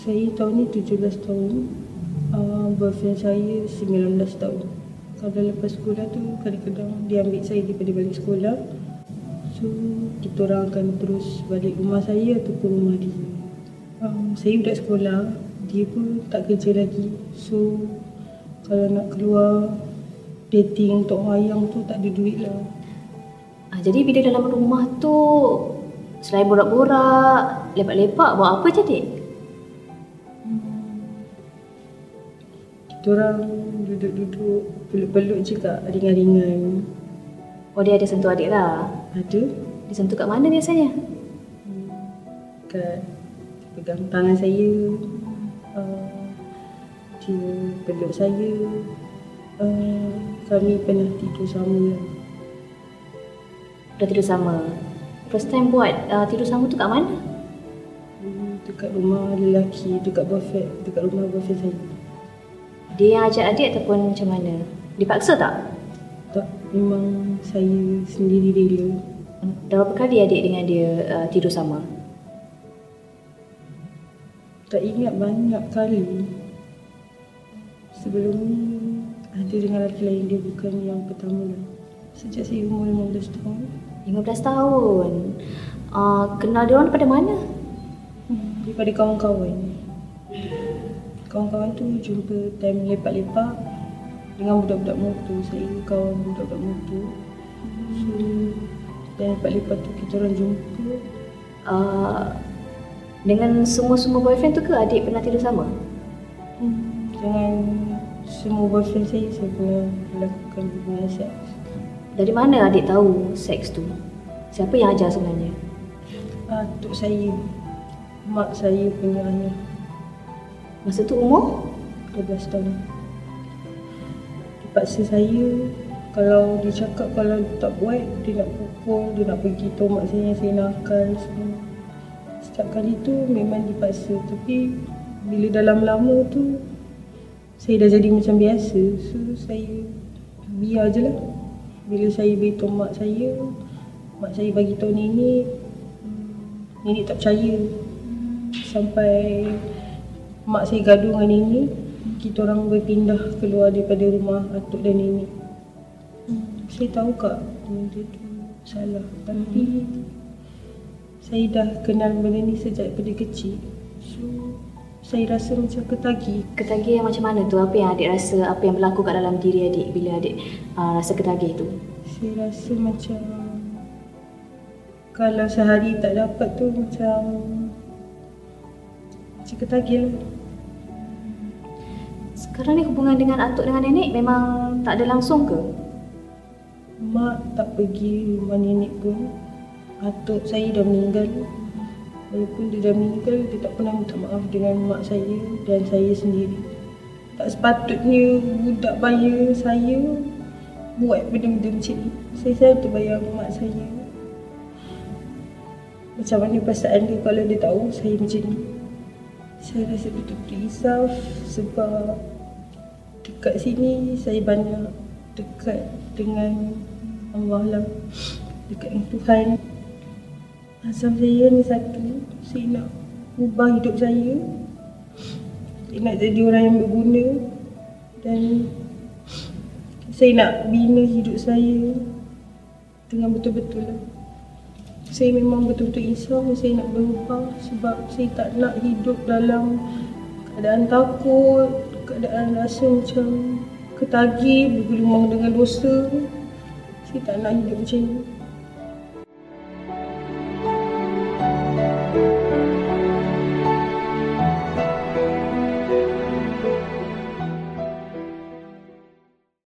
Saya tahun ni 17 tahun. Uh, boyfriend saya 19 tahun. Kalau lepas sekolah tu kadang-kadang dia ambil saya daripada balik sekolah. So kita orang akan terus balik rumah saya ataupun rumah dia. Um, saya budak sekolah, dia pun tak kerja lagi. So kalau nak keluar dating untuk wayang tu tak ada duit lah. Ah, jadi bila dalam rumah tu selain borak-borak, lepak-lepak, buat apa je adik? Kita orang duduk-duduk peluk-peluk je kak ringan-ringan. Oh dia ada sentuh adik lah. Ada Dia sentuh kat mana biasanya? kat pegang tangan saya. Uh, dia peluk saya. Uh, kami pernah tidur sama. Dah tidur sama. First time buat uh, tidur sama tu kat mana? Hmm, Dekat rumah lelaki, dekat boyfriend, dekat rumah boyfriend saya. Dia yang ajak adik ataupun macam mana? Dipaksa tak? Tak, memang saya sendiri rela. Dah berapa kali adik dengan dia uh, tidur sama? Tak ingat banyak kali. Sebelum ni ada dengan lelaki lain dia bukan yang pertama lah. Sejak saya umur 15 tahun. 15 tahun. Uh, kenal dia orang daripada mana? Hmm, Daripada kawan-kawan. Kawan-kawan tu jumpa time lepak-lepak dengan budak-budak motor. Saya kawan budak-budak motor. So, time lepak-lepak tu kita orang jumpa. Uh, dengan semua-semua boyfriend tu ke adik pernah tidur sama? Hmm, Dengan semua boyfriend saya, saya pernah lakukan hubungan seks. Dari mana adik tahu seks tu? Siapa yang ajar sebenarnya? Atuk saya, mak saya punya ayah, Masa tu umur? 12 tahun. Dipaksa saya, kalau dia cakap kalau tak buat, dia nak pukul, dia nak pergi tomak saya, saya nakal semua. Setiap kali tu memang dipaksa, tapi bila dalam lama tu, saya dah jadi macam biasa. So, saya biar je lah. Bila saya beri tomak saya, mak saya bagi tahu nenek, nenek tak percaya. Sampai mak saya gaduh dengan nenek, kita orang berpindah keluar daripada rumah atuk dan nenek. Hmm, saya tahu kak, benda tu salah. Tapi saya dah kenal benda ni sejak daripada kecil. So, saya rasa macam ketagih. Ketagih yang macam mana tu? Apa yang adik rasa, apa yang berlaku kat dalam diri adik bila adik uh, rasa ketagih tu? Saya rasa macam kalau sehari tak dapat tu macam ketagih lah. Sekarang ni hubungan dengan atuk dengan nenek memang tak ada langsung ke? Mak tak pergi rumah nenek pun. Atuk saya dah meninggal. Walaupun dia dah meninggal, dia tak pernah minta maaf dengan mak saya dan saya sendiri. Tak sepatutnya budak baya saya buat benda-benda macam ni. Saya selalu terbayang mak saya. Macam mana perasaan dia kalau dia tahu saya macam ni. Saya rasa betul-betul risau sebab dekat sini saya banyak dekat dengan Allah lah. Dekat dengan Tuhan. Azam saya ni satu, saya nak ubah hidup saya. Saya nak jadi orang yang berguna dan saya nak bina hidup saya dengan betul-betul lah. Saya memang betul-betul risau saya nak berubah sebab saya tak nak hidup dalam keadaan takut, keadaan rasa macam ketagih, bergelumang dengan dosa. Saya tak nak hidup macam ni.